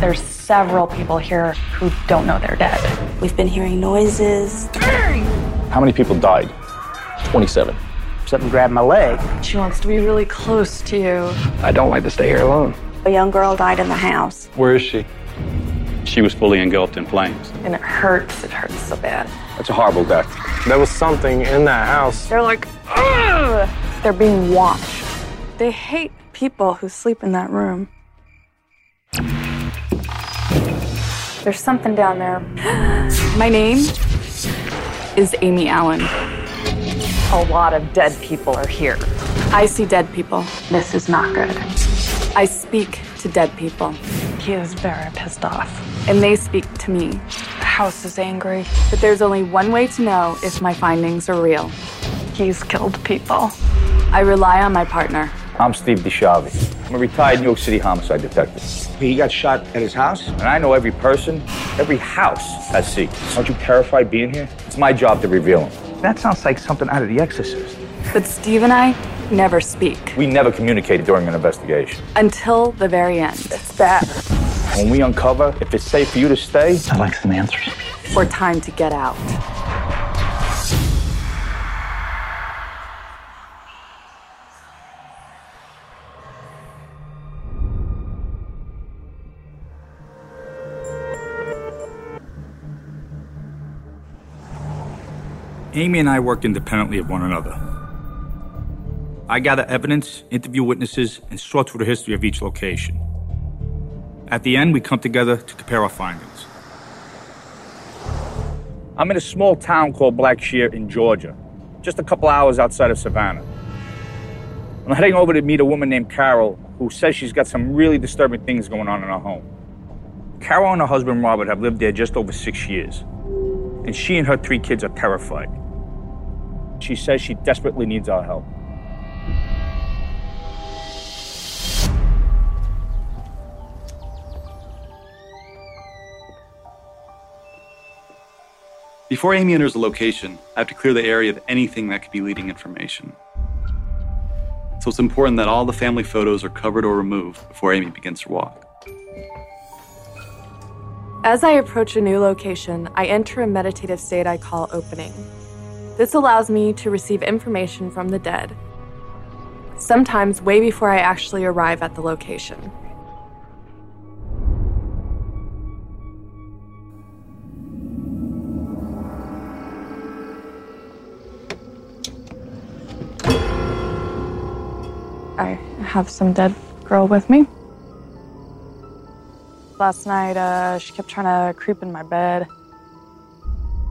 There's several people here who don't know they're dead. We've been hearing noises. How many people died? 27. Something grabbed my leg. She wants to be really close to you. I don't like to stay here alone. A young girl died in the house. Where is she? She was fully engulfed in flames. And it hurts. It hurts so bad. That's a horrible death. There was something in that house. They're like, Ugh! they're being watched. They hate people who sleep in that room. There's something down there. My name is Amy Allen. A lot of dead people are here. I see dead people. This is not good. I speak to dead people. He is very pissed off. And they speak to me. The house is angry. But there's only one way to know if my findings are real. He's killed people. I rely on my partner. I'm Steve DiSchiavi. I'm a retired New York City homicide detective. He got shot at his house? And I know every person, every house has secrets. Aren't you terrified being here? It's my job to reveal them. That sounds like something out of The Exorcist. But Steve and I never speak We never communicated during an investigation. until the very end. It's bad. When we uncover if it's safe for you to stay, I like some answers. Or time to get out. Amy and I work independently of one another. I gather evidence, interview witnesses, and sort through the history of each location. At the end, we come together to compare our findings. I'm in a small town called Blackshear in Georgia, just a couple hours outside of Savannah. I'm heading over to meet a woman named Carol who says she's got some really disturbing things going on in her home. Carol and her husband Robert have lived there just over six years, and she and her three kids are terrified. She says she desperately needs our help. Before Amy enters the location, I have to clear the area of anything that could be leading information. So it's important that all the family photos are covered or removed before Amy begins her walk. As I approach a new location, I enter a meditative state I call opening. This allows me to receive information from the dead, sometimes way before I actually arrive at the location. I have some dead girl with me. Last night, uh, she kept trying to creep in my bed.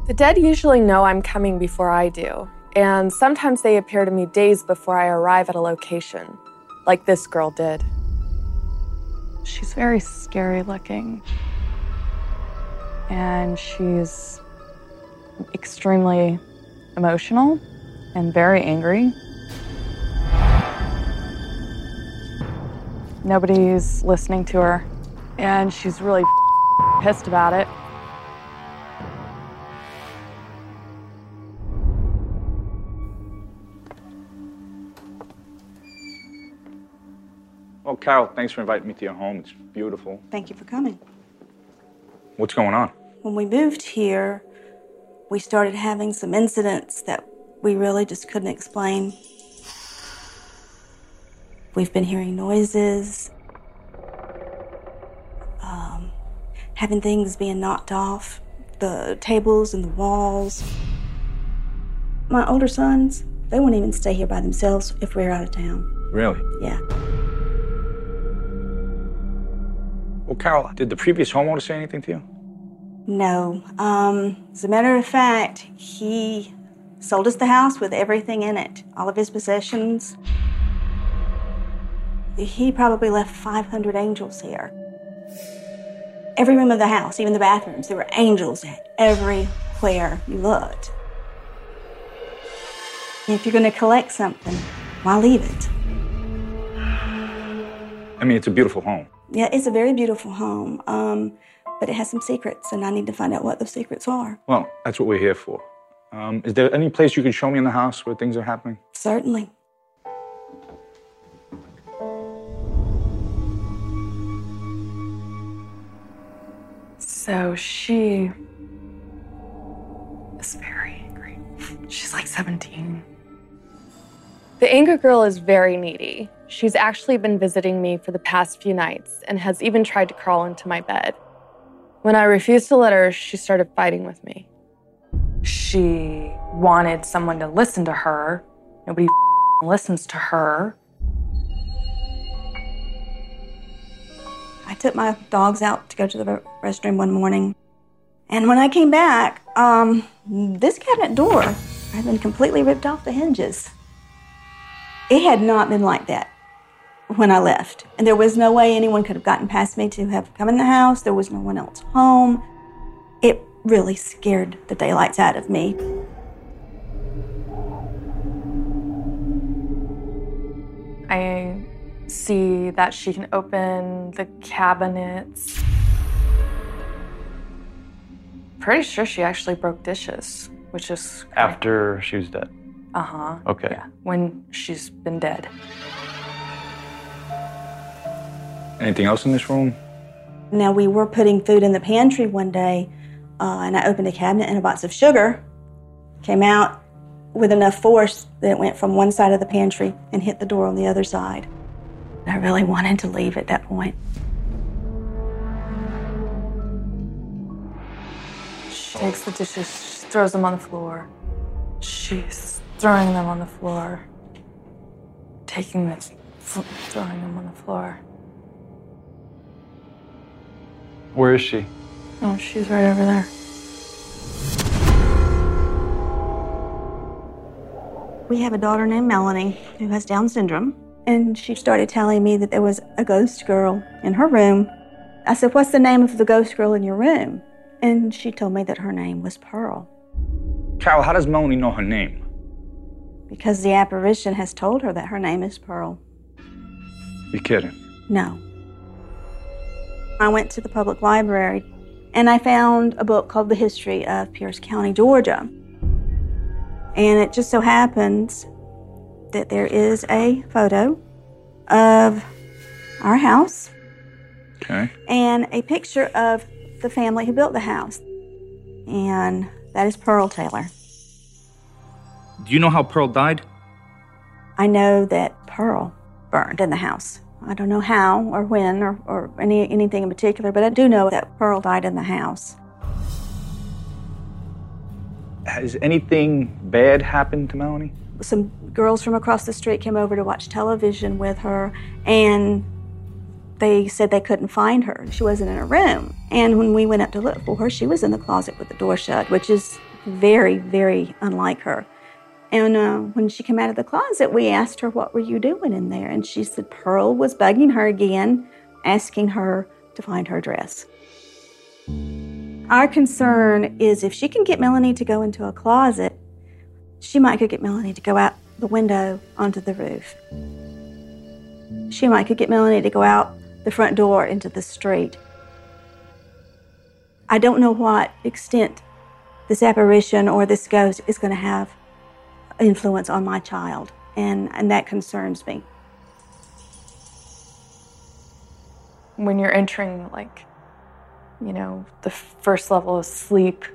The dead usually know I'm coming before I do, and sometimes they appear to me days before I arrive at a location, like this girl did. She's very scary looking, and she's extremely emotional and very angry. Nobody's listening to her, and she's really pissed about it. Carol, thanks for inviting me to your home. It's beautiful. Thank you for coming. What's going on? When we moved here, we started having some incidents that we really just couldn't explain. We've been hearing noises, um, having things being knocked off, the tables and the walls. My older sons, they won't even stay here by themselves if we're out of town. Really? Yeah. Well, Carol, did the previous homeowner say anything to you? No. Um, as a matter of fact, he sold us the house with everything in it, all of his possessions. He probably left 500 angels here. Every room of the house, even the bathrooms, there were angels everywhere you looked. If you're going to collect something, why leave it? I mean, it's a beautiful home. Yeah, it's a very beautiful home, um, but it has some secrets, and I need to find out what those secrets are. Well, that's what we're here for. Um, is there any place you can show me in the house where things are happening? Certainly. So she is very angry. She's like 17. The anger girl is very needy. She's actually been visiting me for the past few nights and has even tried to crawl into my bed. When I refused to let her, she started fighting with me. She wanted someone to listen to her. Nobody listens to her. I took my dogs out to go to the restroom one morning. And when I came back, um, this cabinet door had been completely ripped off the hinges. It had not been like that when I left. And there was no way anyone could have gotten past me to have come in the house. There was no one else home. It really scared the daylights out of me. I see that she can open the cabinets. Pretty sure she actually broke dishes, which is After she was dead. Uh huh. Okay. Yeah, when she's been dead. Anything else in this room? Now, we were putting food in the pantry one day, uh, and I opened a cabinet and a box of sugar came out with enough force that it went from one side of the pantry and hit the door on the other side. I really wanted to leave at that point. She takes the dishes, she throws them on the floor. She's throwing them on the floor. Taking the, throwing them on the floor. Where is she? Oh, she's right over there. We have a daughter named Melanie who has Down syndrome, and she started telling me that there was a ghost girl in her room. I said, What's the name of the ghost girl in your room? And she told me that her name was Pearl, Carol, how does Melanie know her name? Because the apparition has told her that her name is Pearl. You're kidding. No. I went to the public library and I found a book called The History of Pierce County, Georgia. And it just so happens that there is a photo of our house Okay. and a picture of the family who built the house. And that is Pearl Taylor. Do you know how Pearl died? I know that Pearl burned in the house. I don't know how or when or, or any, anything in particular, but I do know that Pearl died in the house. Has anything bad happened to Melanie? Some girls from across the street came over to watch television with her, and they said they couldn't find her. She wasn't in her room. And when we went up to look for her, she was in the closet with the door shut, which is very, very unlike her. And uh, when she came out of the closet, we asked her, What were you doing in there? And she said Pearl was bugging her again, asking her to find her dress. Our concern is if she can get Melanie to go into a closet, She might could get Melanie to go out the window onto the roof. She might could get Melanie to go out the front door into the street. I don't know what extent this apparition or this ghost is going to have influence on my child, and, and that concerns me. When you're entering, like, you know, the first level of sleep,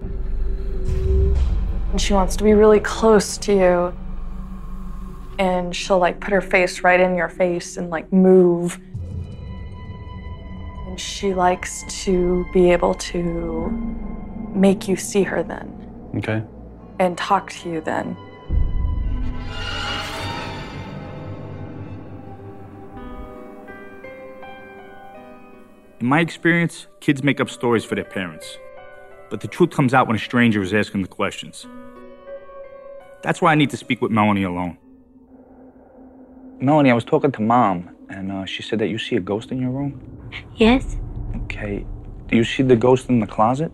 and she wants to be really close to you, and she'll like put her face right in your face and like move. And she likes to be able to make you see her then Okay. And talk to you then. In my experience, kids make up stories for their parents. But the truth comes out when a stranger is asking the questions. That's why I need to speak with Melanie alone. Melanie, I was talking to mom, and uh, she said that you see a ghost in your room. Yes. Okay. Do you see the ghost in the closet?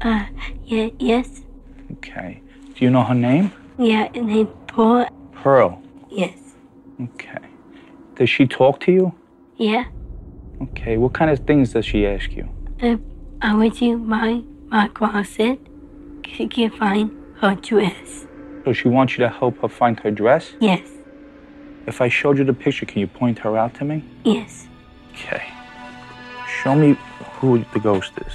Uh, yeah, yes. Okay. Do you know her name? Yeah, her name Paul. Pearl. Yes. Okay. Does she talk to you? Yeah. Okay. What kind of things does she ask you? Uh, I went you my my closet. She can find her dress. So she wants you to help her find her dress? Yes. If I showed you the picture, can you point her out to me? Yes. Okay. Show me who the ghost is.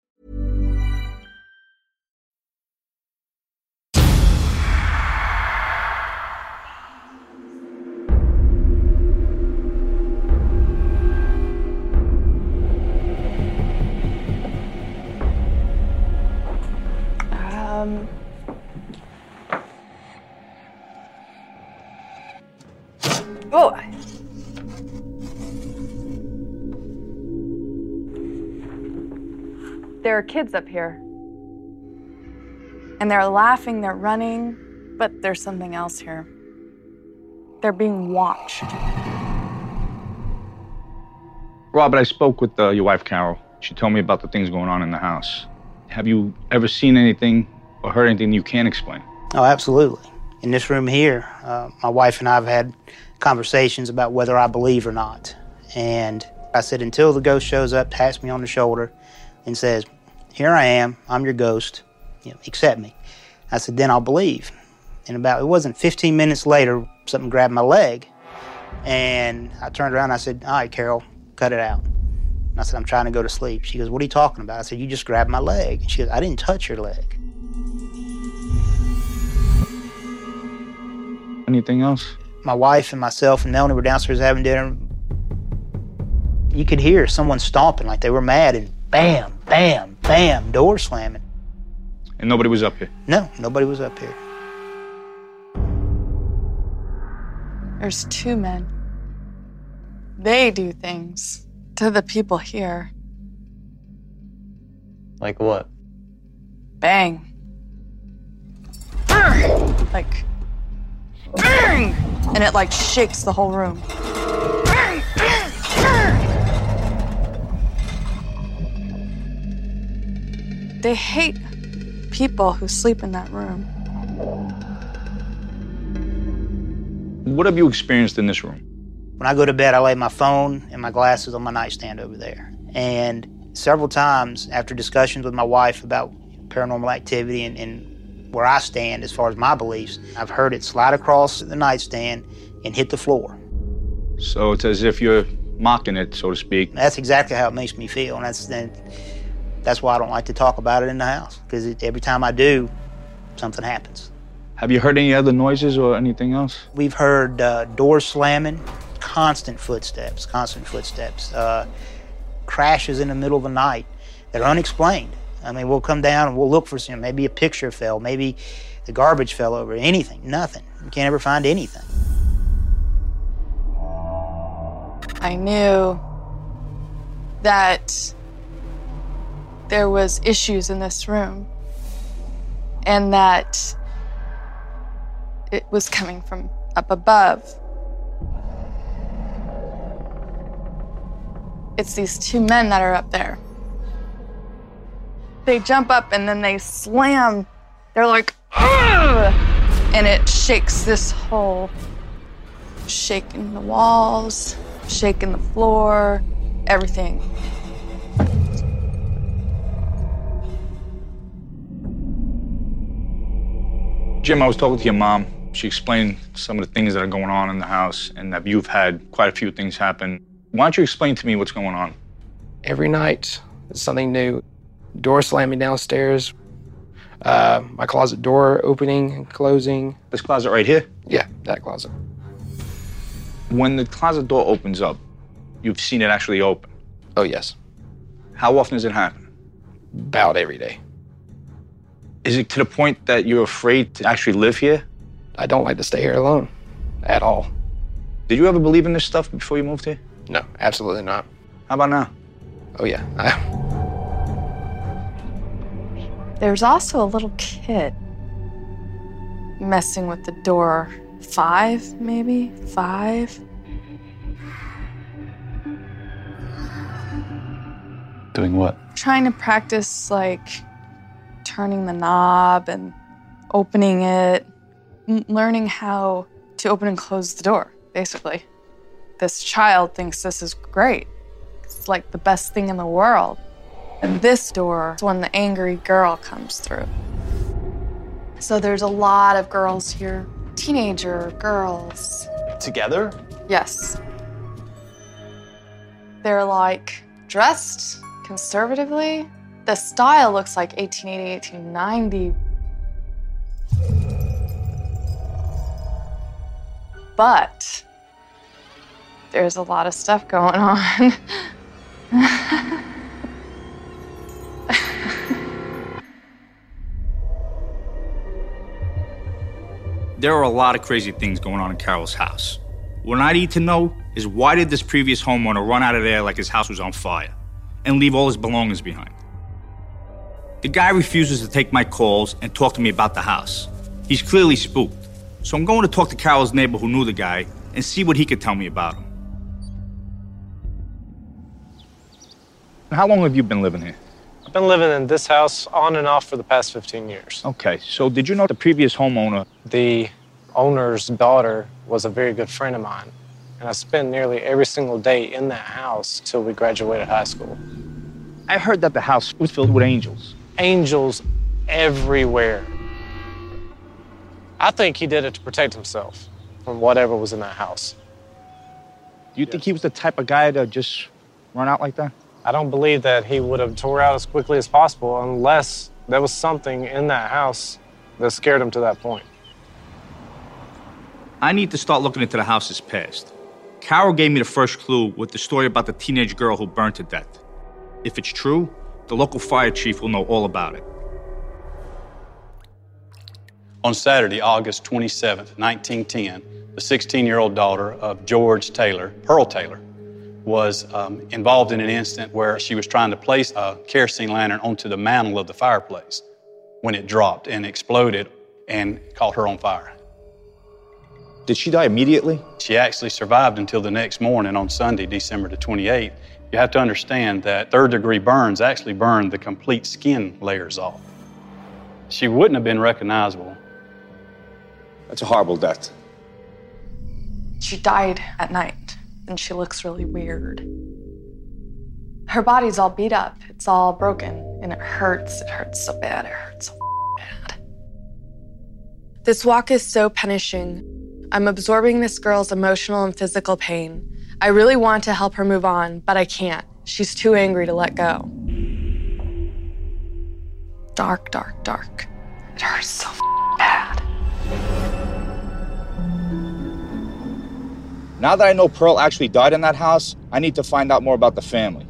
There are kids up here. And they're laughing, they're running, but there's something else here. They're being watched. Robert, I spoke with uh, your wife, Carol. She told me about the things going on in the house. Have you ever seen anything or heard anything you can't explain? Oh, absolutely. In this room here, uh, my wife and I have had conversations about whether I believe or not. And I said, until the ghost shows up, taps me on the shoulder, and says, Here I am, I'm your ghost, you know, accept me. I said, Then I'll believe. And about, it wasn't 15 minutes later, something grabbed my leg, and I turned around and I said, All right, Carol, cut it out. And I said, I'm trying to go to sleep. She goes, What are you talking about? I said, You just grabbed my leg. And she goes, I didn't touch your leg. Anything else? My wife and myself and Melanie were downstairs having dinner. You could hear someone stomping like they were mad, and bam, bam, bam, door slamming. And nobody was up here. No, nobody was up here. There's two men. They do things to the people here. Like what? Bang. Like. Bang! And it like shakes the whole room. They hate people who sleep in that room. What have you experienced in this room? When I go to bed, I lay my phone and my glasses on my nightstand over there. And several times, after discussions with my wife about paranormal activity and, and where I stand as far as my beliefs, I've heard it slide across the nightstand and hit the floor. So it's as if you're mocking it, so to speak. That's exactly how it makes me feel, and that's then that's why I don't like to talk about it in the house because every time I do, something happens. Have you heard any other noises or anything else? We've heard uh, doors slamming, constant footsteps, constant footsteps, uh, crashes in the middle of the night that are unexplained. I mean, we'll come down and we'll look for some, maybe a picture fell, maybe the garbage fell over, anything, nothing. You can't ever find anything. I knew that there was issues in this room and that it was coming from up above. It's these two men that are up there. They jump up and then they slam. They're like, Ugh! and it shakes this whole, shaking the walls, shaking the floor, everything. Jim, I was talking to your mom. She explained some of the things that are going on in the house and that you've had quite a few things happen. Why don't you explain to me what's going on? Every night, it's something new. Door slamming downstairs, uh, my closet door opening and closing. This closet right here? Yeah, that closet. When the closet door opens up, you've seen it actually open. Oh, yes. How often does it happen? About every day. Is it to the point that you're afraid to actually live here? I don't like to stay here alone at all. Did you ever believe in this stuff before you moved here? No, absolutely not. How about now? Oh, yeah. I... There's also a little kid messing with the door. Five, maybe? Five? Doing what? Trying to practice, like, turning the knob and opening it, learning how to open and close the door, basically. This child thinks this is great. It's like the best thing in the world. And this door is when the angry girl comes through. So there's a lot of girls here, teenager girls. Together? Yes. They're like dressed conservatively. The style looks like 1880, 1890. But there's a lot of stuff going on. There are a lot of crazy things going on in Carol's house. What I need to know is why did this previous homeowner run out of there like his house was on fire and leave all his belongings behind? The guy refuses to take my calls and talk to me about the house. He's clearly spooked. So I'm going to talk to Carol's neighbor who knew the guy and see what he could tell me about him. How long have you been living here? I've been living in this house on and off for the past 15 years. Okay, so did you know the previous homeowner? The owner's daughter was a very good friend of mine. And I spent nearly every single day in that house till we graduated high school. I heard that the house was filled with angels. Angels everywhere. I think he did it to protect himself from whatever was in that house. Do you think he was the type of guy to just run out like that? I don't believe that he would have tore out as quickly as possible unless there was something in that house that scared him to that point. I need to start looking into the house's past. Carol gave me the first clue with the story about the teenage girl who burned to death. If it's true, the local fire chief will know all about it. On Saturday, August 27, 1910, the 16 year old daughter of George Taylor, Pearl Taylor, was um, involved in an incident where she was trying to place a kerosene lantern onto the mantle of the fireplace when it dropped and exploded and caught her on fire. Did she die immediately? She actually survived until the next morning on Sunday, December the 28th. You have to understand that third degree burns actually burned the complete skin layers off. She wouldn't have been recognizable. That's a horrible death. She died at night, and she looks really weird. Her body's all beat up, it's all broken, and it hurts. It hurts so bad. It hurts so bad. This walk is so punishing. I'm absorbing this girl's emotional and physical pain. I really want to help her move on, but I can't. She's too angry to let go. Dark, dark, dark. It hurts so bad. Now that I know Pearl actually died in that house, I need to find out more about the family.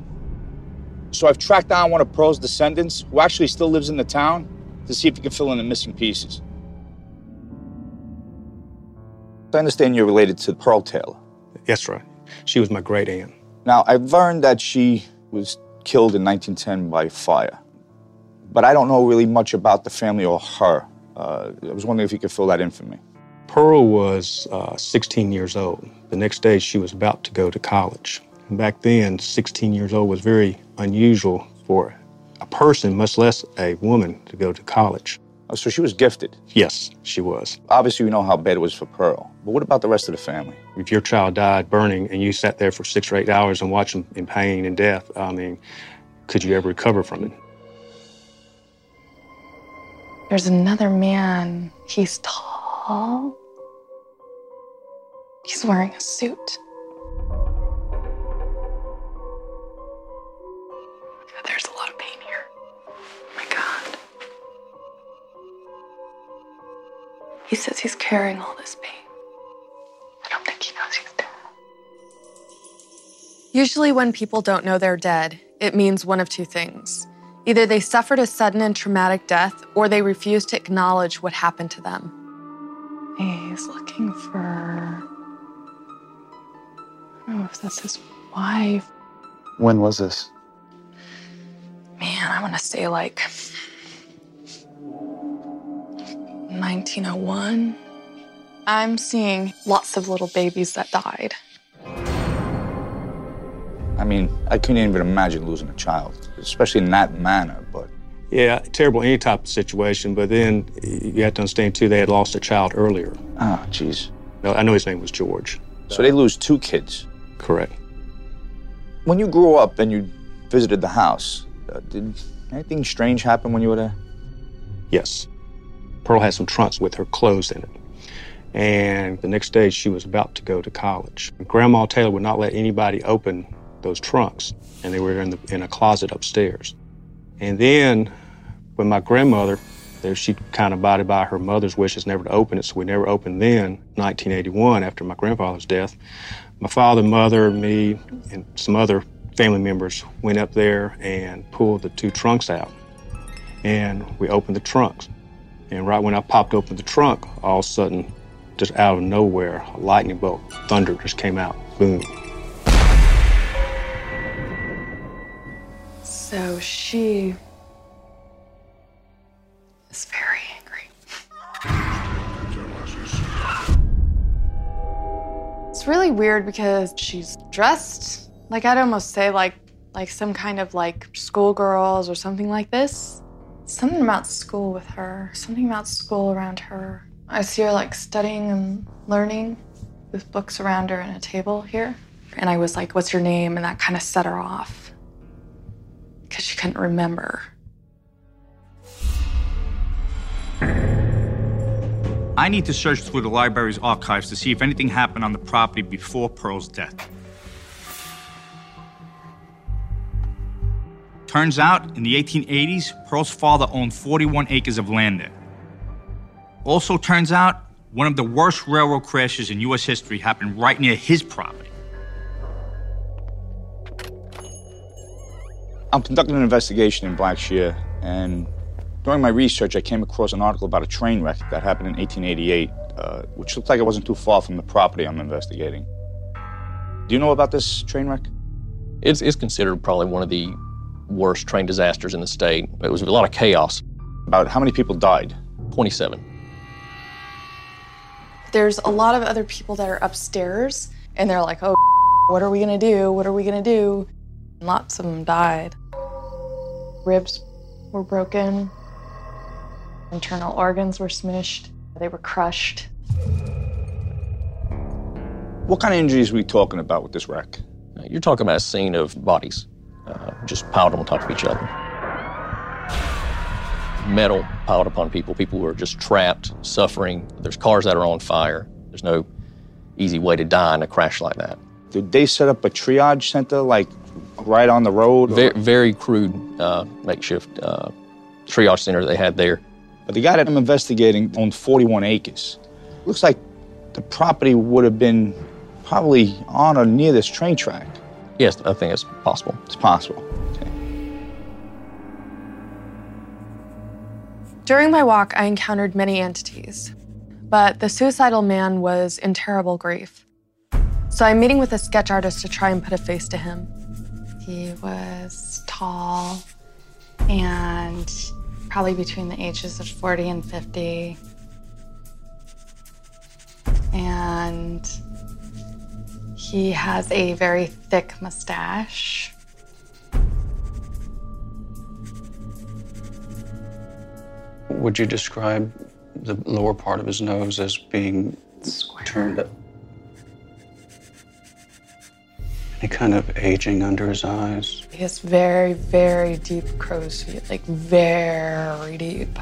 So I've tracked down one of Pearl's descendants who actually still lives in the town to see if he can fill in the missing pieces. I understand you're related to Pearl Taylor. Yes, right. She was my great aunt. Now, I've learned that she was killed in 1910 by fire. But I don't know really much about the family or her. Uh, I was wondering if you could fill that in for me. Pearl was uh, 16 years old. The next day, she was about to go to college. And back then, 16 years old was very unusual for a person, much less a woman, to go to college. Oh, so she was gifted? Yes, she was. Obviously, we know how bad it was for Pearl. But what about the rest of the family? If your child died burning and you sat there for six or eight hours and watched them in pain and death, I mean, could you ever recover from it? There's another man. He's tall. He's wearing a suit. He says he's carrying all this pain. I don't think he knows he's dead. Usually, when people don't know they're dead, it means one of two things. Either they suffered a sudden and traumatic death, or they refuse to acknowledge what happened to them. He's looking for. I don't know if that's his wife. When was this? Man, I want to say like 1901. I'm seeing lots of little babies that died. I mean, I couldn't even imagine losing a child, especially in that manner, but. Yeah, terrible any type of situation, but then you have to understand too, they had lost a child earlier. Ah, jeez. No, I know his name was George. So they lose two kids. Correct. When you grew up and you visited the house, uh, did anything strange happen when you were there? Yes. Pearl had some trunks with her clothes in it. And the next day, she was about to go to college. Grandma Taylor would not let anybody open those trunks, and they were in, the, in a closet upstairs. And then, when my grandmother, she kind of abided by her mother's wishes never to open it, so we never opened then, 1981, after my grandfather's death. My father, mother, me, and some other family members went up there and pulled the two trunks out. And we opened the trunks. And right when I popped open the trunk, all of a sudden, just out of nowhere, a lightning bolt, thunder just came out. Boom. So she is very angry. It's really weird because she's dressed like I'd almost say like like some kind of like schoolgirls or something like this. Something about school with her, something about school around her. I see her like studying and learning. with books around her and a table here. And I was like, What's your name? And that kind of set her off because she couldn't remember. I need to search through the library's archives to see if anything happened on the property before Pearl's death. Turns out, in the 1880s, Pearl's father owned 41 acres of land there. Also, turns out, one of the worst railroad crashes in U.S. history happened right near his property. I'm conducting an investigation in Blackshear, and during my research, I came across an article about a train wreck that happened in 1888, uh, which looked like it wasn't too far from the property I'm investigating. Do you know about this train wreck? It's, it's considered probably one of the worst train disasters in the state. It was a lot of chaos. About how many people died? 27. There's a lot of other people that are upstairs, and they're like, Oh, what are we gonna do? What are we gonna do? And Lots of them died. Ribs were broken, internal organs were smushed, they were crushed. What kind of injuries are we talking about with this wreck? You're talking about a scene of bodies uh, just piled on top of each other. Metal piled upon people. People were just trapped, suffering. There's cars that are on fire. There's no easy way to die in a crash like that. Did they set up a triage center, like right on the road? Very, very crude uh, makeshift uh, triage center they had there. But the guy that I'm investigating owned 41 acres. Looks like the property would have been probably on or near this train track. Yes, I think it's possible. It's possible. During my walk, I encountered many entities, but the suicidal man was in terrible grief. So I'm meeting with a sketch artist to try and put a face to him. He was tall and probably between the ages of 40 and 50. And he has a very thick mustache. Would you describe the lower part of his nose as being turned up? Any kind of aging under his eyes? He has very, very deep crow's feet, like very deep.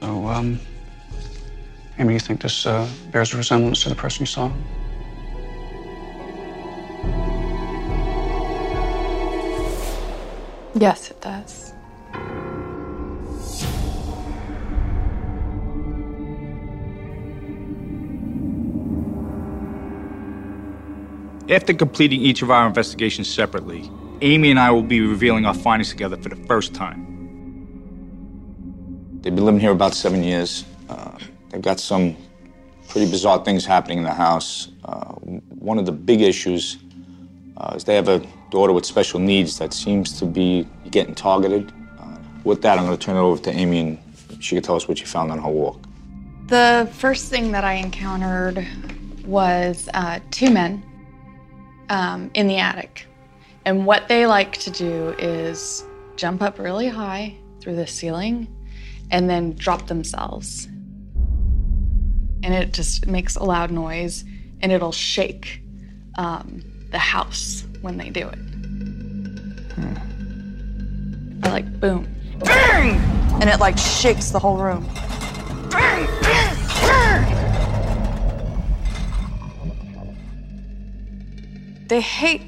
So, um, Amy, you think this uh, bears a resemblance to the person you saw? Yes, it does. After completing each of our investigations separately, Amy and I will be revealing our findings together for the first time. They've been living here about seven years. Uh, they've got some pretty bizarre things happening in the house. Uh, one of the big issues uh, is they have a daughter with special needs that seems to be getting targeted. Uh, with that, I'm going to turn it over to Amy and she can tell us what she found on her walk. The first thing that I encountered was uh, two men um, in the attic. And what they like to do is jump up really high through the ceiling and then drop themselves. And it just makes a loud noise and it'll shake um, the house when they do it. Or like boom. Bang! And it like shakes the whole room. Bang! Bang! Bang! They hate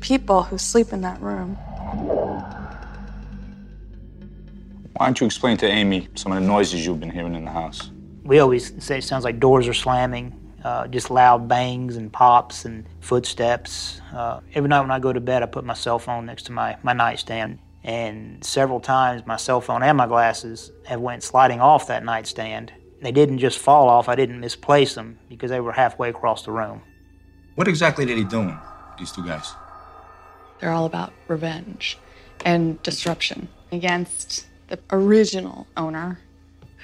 people who sleep in that room. Why don't you explain to Amy some of the noises you've been hearing in the house? We always say it sounds like doors are slamming, uh, just loud bangs and pops and footsteps. Uh, every night when I go to bed, I put my cell phone next to my, my nightstand. And several times, my cell phone and my glasses have went sliding off that nightstand. They didn't just fall off. I didn't misplace them because they were halfway across the room. What exactly did he do, these two guys? They're all about revenge and disruption against the original owner,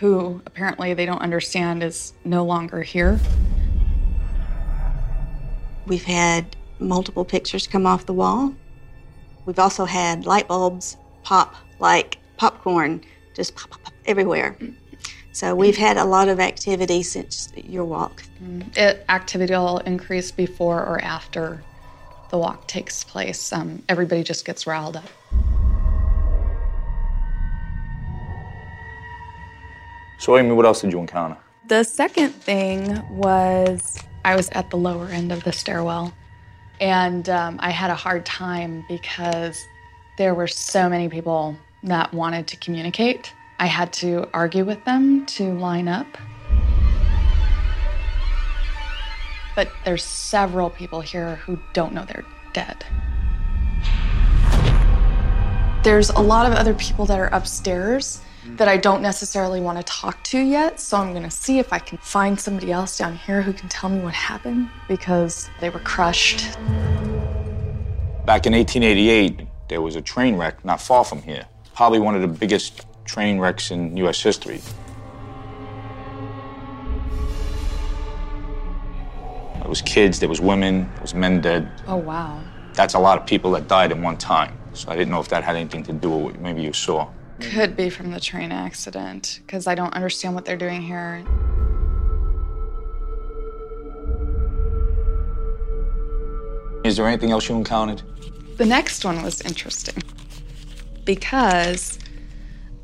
who apparently they don't understand is no longer here. We've had multiple pictures come off the wall. We've also had light bulbs pop like popcorn, just pop, pop, pop everywhere. So we've had a lot of activity since your walk. It, activity will increase before or after the walk takes place. Um, everybody just gets riled up. So, Amy, what else did you encounter? The second thing was I was at the lower end of the stairwell, and um, I had a hard time because there were so many people that wanted to communicate. I had to argue with them to line up. But there's several people here who don't know they're dead. There's a lot of other people that are upstairs that I don't necessarily want to talk to yet, so I'm gonna see if I can find somebody else down here who can tell me what happened because they were crushed. Back in 1888, there was a train wreck not far from here. Probably one of the biggest train wrecks in U.S. history. There was kids, there was women, there was men dead. Oh, wow. That's a lot of people that died in one time. So I didn't know if that had anything to do with what maybe you saw. Could be from the train accident because I don't understand what they're doing here. Is there anything else you encountered? The next one was interesting because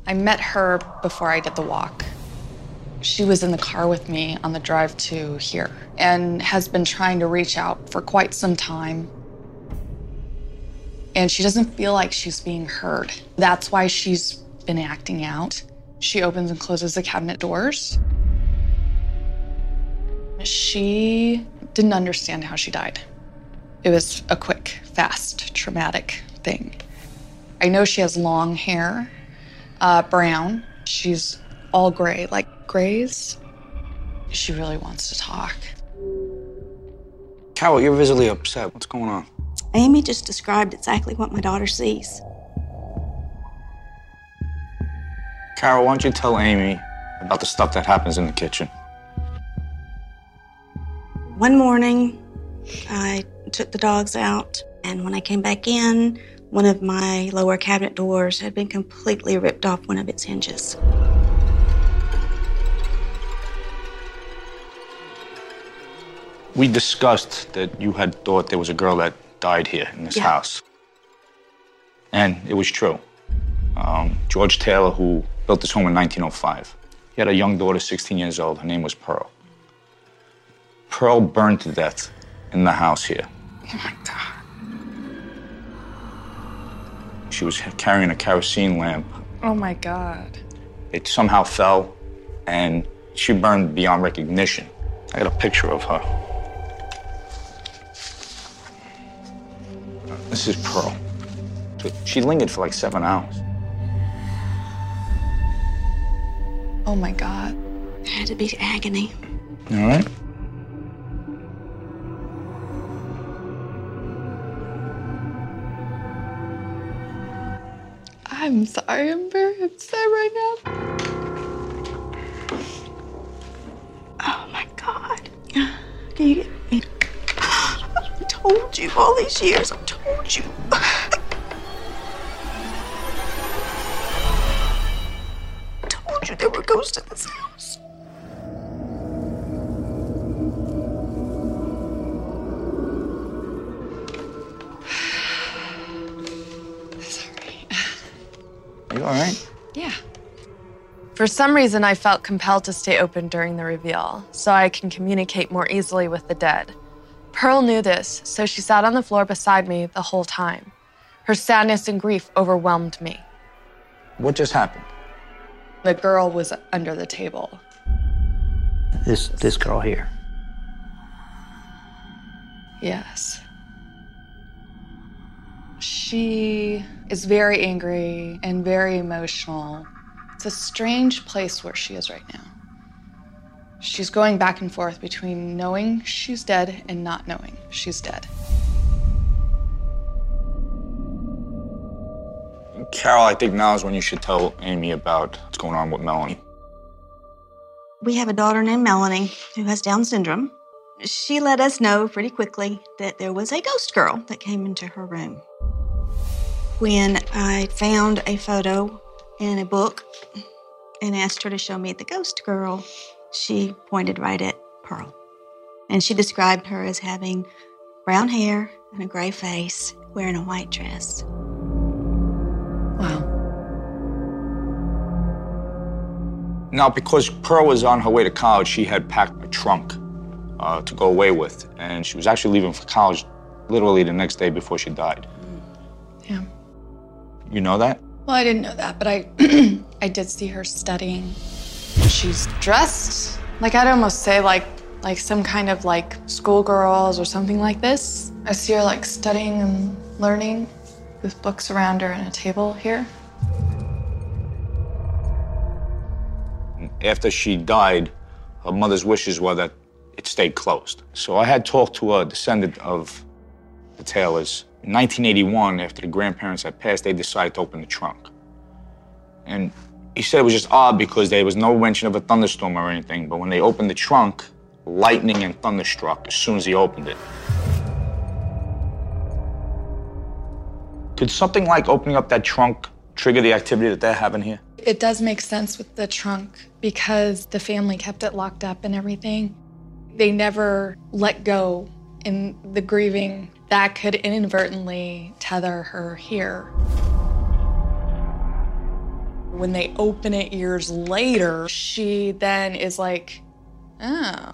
I met her before I did the walk. She was in the car with me on the drive to here and has been trying to reach out for quite some time. And she doesn't feel like she's being heard. That's why she's been acting out. She opens and closes the cabinet doors. She didn't understand how she died. It was a quick, fast, traumatic thing. I know she has long hair, uh, brown. She's all gray, like grays. She really wants to talk. Carol, you're visibly upset. What's going on? Amy just described exactly what my daughter sees. Carol, why don't you tell Amy about the stuff that happens in the kitchen? One morning, I took the dogs out, and when I came back in, one of my lower cabinet doors had been completely ripped off one of its hinges. We discussed that you had thought there was a girl that died here in this Yeah. house. And it was true. Um, George Taylor, who built this home in 1905, he had a young daughter, 16 years old. Her name was Pearl. Pearl burned to death in the house here. Oh my God. She was carrying a kerosene lamp. Oh my God. It somehow fell, and she burned beyond recognition. I got a picture of her. This is Pearl. She lingered for like seven hours. Oh my God. It had to be agony. All right. I'm sorry. I'm very upset right now. Oh my God. Can you get me? I told you all these years. I told you. Told you there were ghosts in this house. Are you all right? Yeah. For some reason, I felt compelled to stay open during the reveal so I can communicate more easily with the dead. Pearl knew this, so she sat on the floor beside me the whole time. Her sadness and grief overwhelmed me. What just happened? The girl was under the table. This this girl here. Yes. She is very angry and very emotional. It's a strange place where she is right now. She's going back and forth between knowing she's dead and not knowing she's dead. Carol, I think now is when you should tell Amy about what's going on with Melanie. We have a daughter named Melanie who has Down syndrome. She let us know pretty quickly that there was a ghost girl that came into her room. When I found a photo in a book and asked her to show me the ghost girl, she pointed right at Pearl. And she described her as having brown hair and a gray face, wearing a white dress. Now, because Pearl was on her way to college, she had packed a trunk uh, to go away with, and she was actually leaving for college literally the next day before she died. Yeah. You know that? Well, I didn't know that, but I I did see her studying. She's dressed like I'd almost say like like some kind of like schoolgirls or something like this. I see her like studying and learning with books around her and a table here. After she died, her mother's wishes were that it stayed closed. So I had talked to a descendant of the Taylors. In 1981, after the grandparents had passed, they decided to open the trunk. And he said it was just odd because there was no mention of a thunderstorm or anything, but when they opened the trunk, lightning and thunder struck as soon as he opened it. Could something like opening up that trunk trigger the activity that they're having here? It does make sense with the trunk because the family kept it locked up and everything. They never let go in the grieving. That could inadvertently tether her here. When they open it years later, she then is like, oh.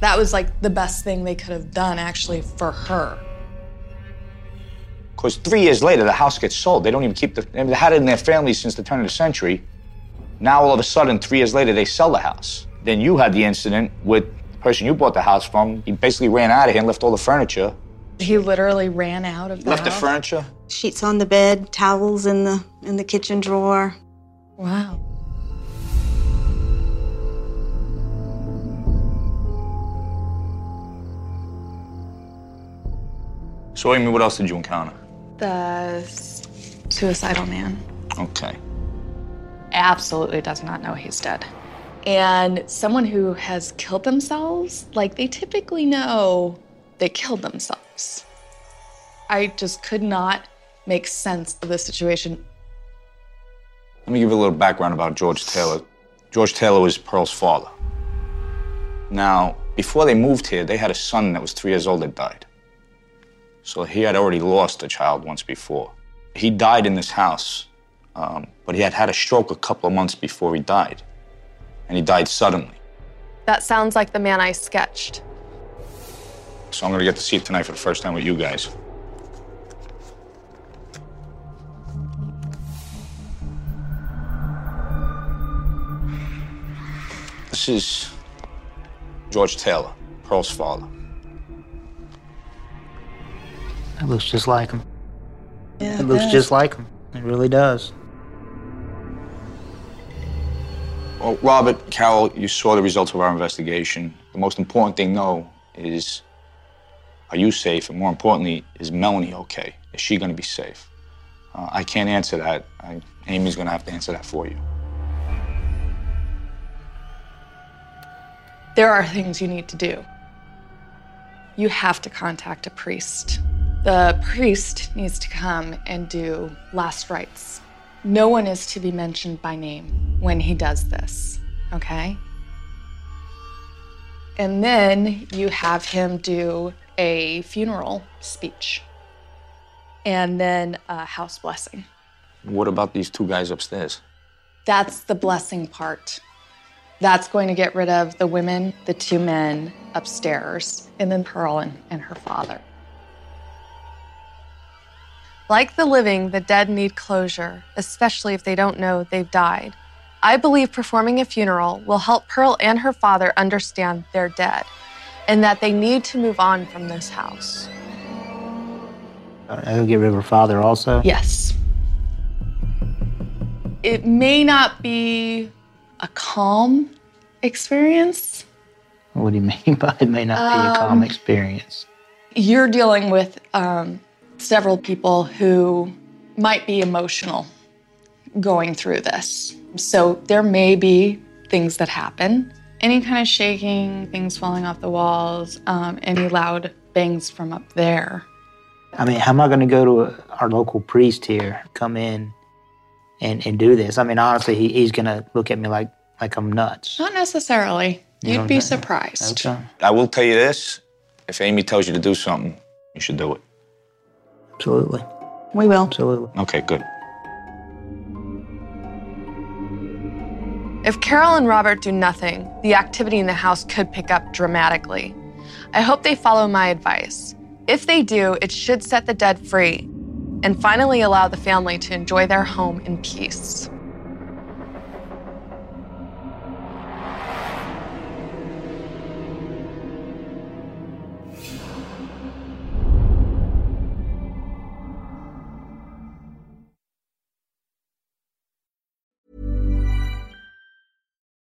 That was like the best thing they could have done actually for her. Because three years later, the house gets sold. They don't even keep the. I mean, they had it in their family since the turn of the century. Now, all of a sudden, three years later, they sell the house. Then you had the incident with the person you bought the house from. He basically ran out of here and left all the furniture. He literally ran out of the Left the furniture. Sheets on the bed, towels in the in the kitchen drawer. Wow. So, Amy, what else did you encounter? The suicidal man Okay. absolutely does not know he's dead. And someone who has killed themselves, like they typically know they killed themselves. I just could not make sense of the situation. Let me give you a little background about George Taylor. George Taylor was Pearl's father. Now, before they moved here, they had a son that was three years old that died. So he had already lost a child once before. He died in this house, um, but he had had a stroke a couple of months before he died. And he died suddenly. That sounds like the man I sketched. So I'm gonna get to see it tonight for the first time with you guys. This is George Taylor, Pearl's father. It looks just like him. Yeah, It looks does. just like him. It really does. Well, Robert, Carol, you saw the results of our investigation. The most important thing, though, is are you safe? And more importantly, is Melanie okay? Is she going to be safe? Uh, I can't answer that. I, Amy's going to have to answer that for you. There are things you need to do. You have to contact a priest. The priest needs to come and do last rites. No one is to be mentioned by name when he does this, okay? And then you have him do a funeral speech and then a house blessing. What about these two guys upstairs? That's the blessing part. That's going to get rid of the women, the two men upstairs, and then Pearl and, and her father. Like the living, the dead need closure, especially if they don't know they've died. I believe performing a funeral will help Pearl and her father understand they're dead and that they need to move on from this house. I'll get rid of her father also. Yes. It may not be a calm experience. What do you mean by it may not be a calm Um, experience? You're dealing with um, several people who might be emotional going through this. So there may be things that happen. Any kind of shaking, things falling off the walls, um, any loud bangs from up there. I mean, how am I going to go to a, our local priest here, come in, and, and do this. I mean, honestly, he, he's going to look at me like, like I'm nuts. Not necessarily. You You'd don't be think? surprised. Okay. I will tell you this if Amy tells you to do something, you should do it. Absolutely. We will. Absolutely. Okay, good. If Carol and Robert do nothing, the activity in the house could pick up dramatically. I hope they follow my advice. If they do, it should set the dead free and finally allow the family to enjoy their home in peace.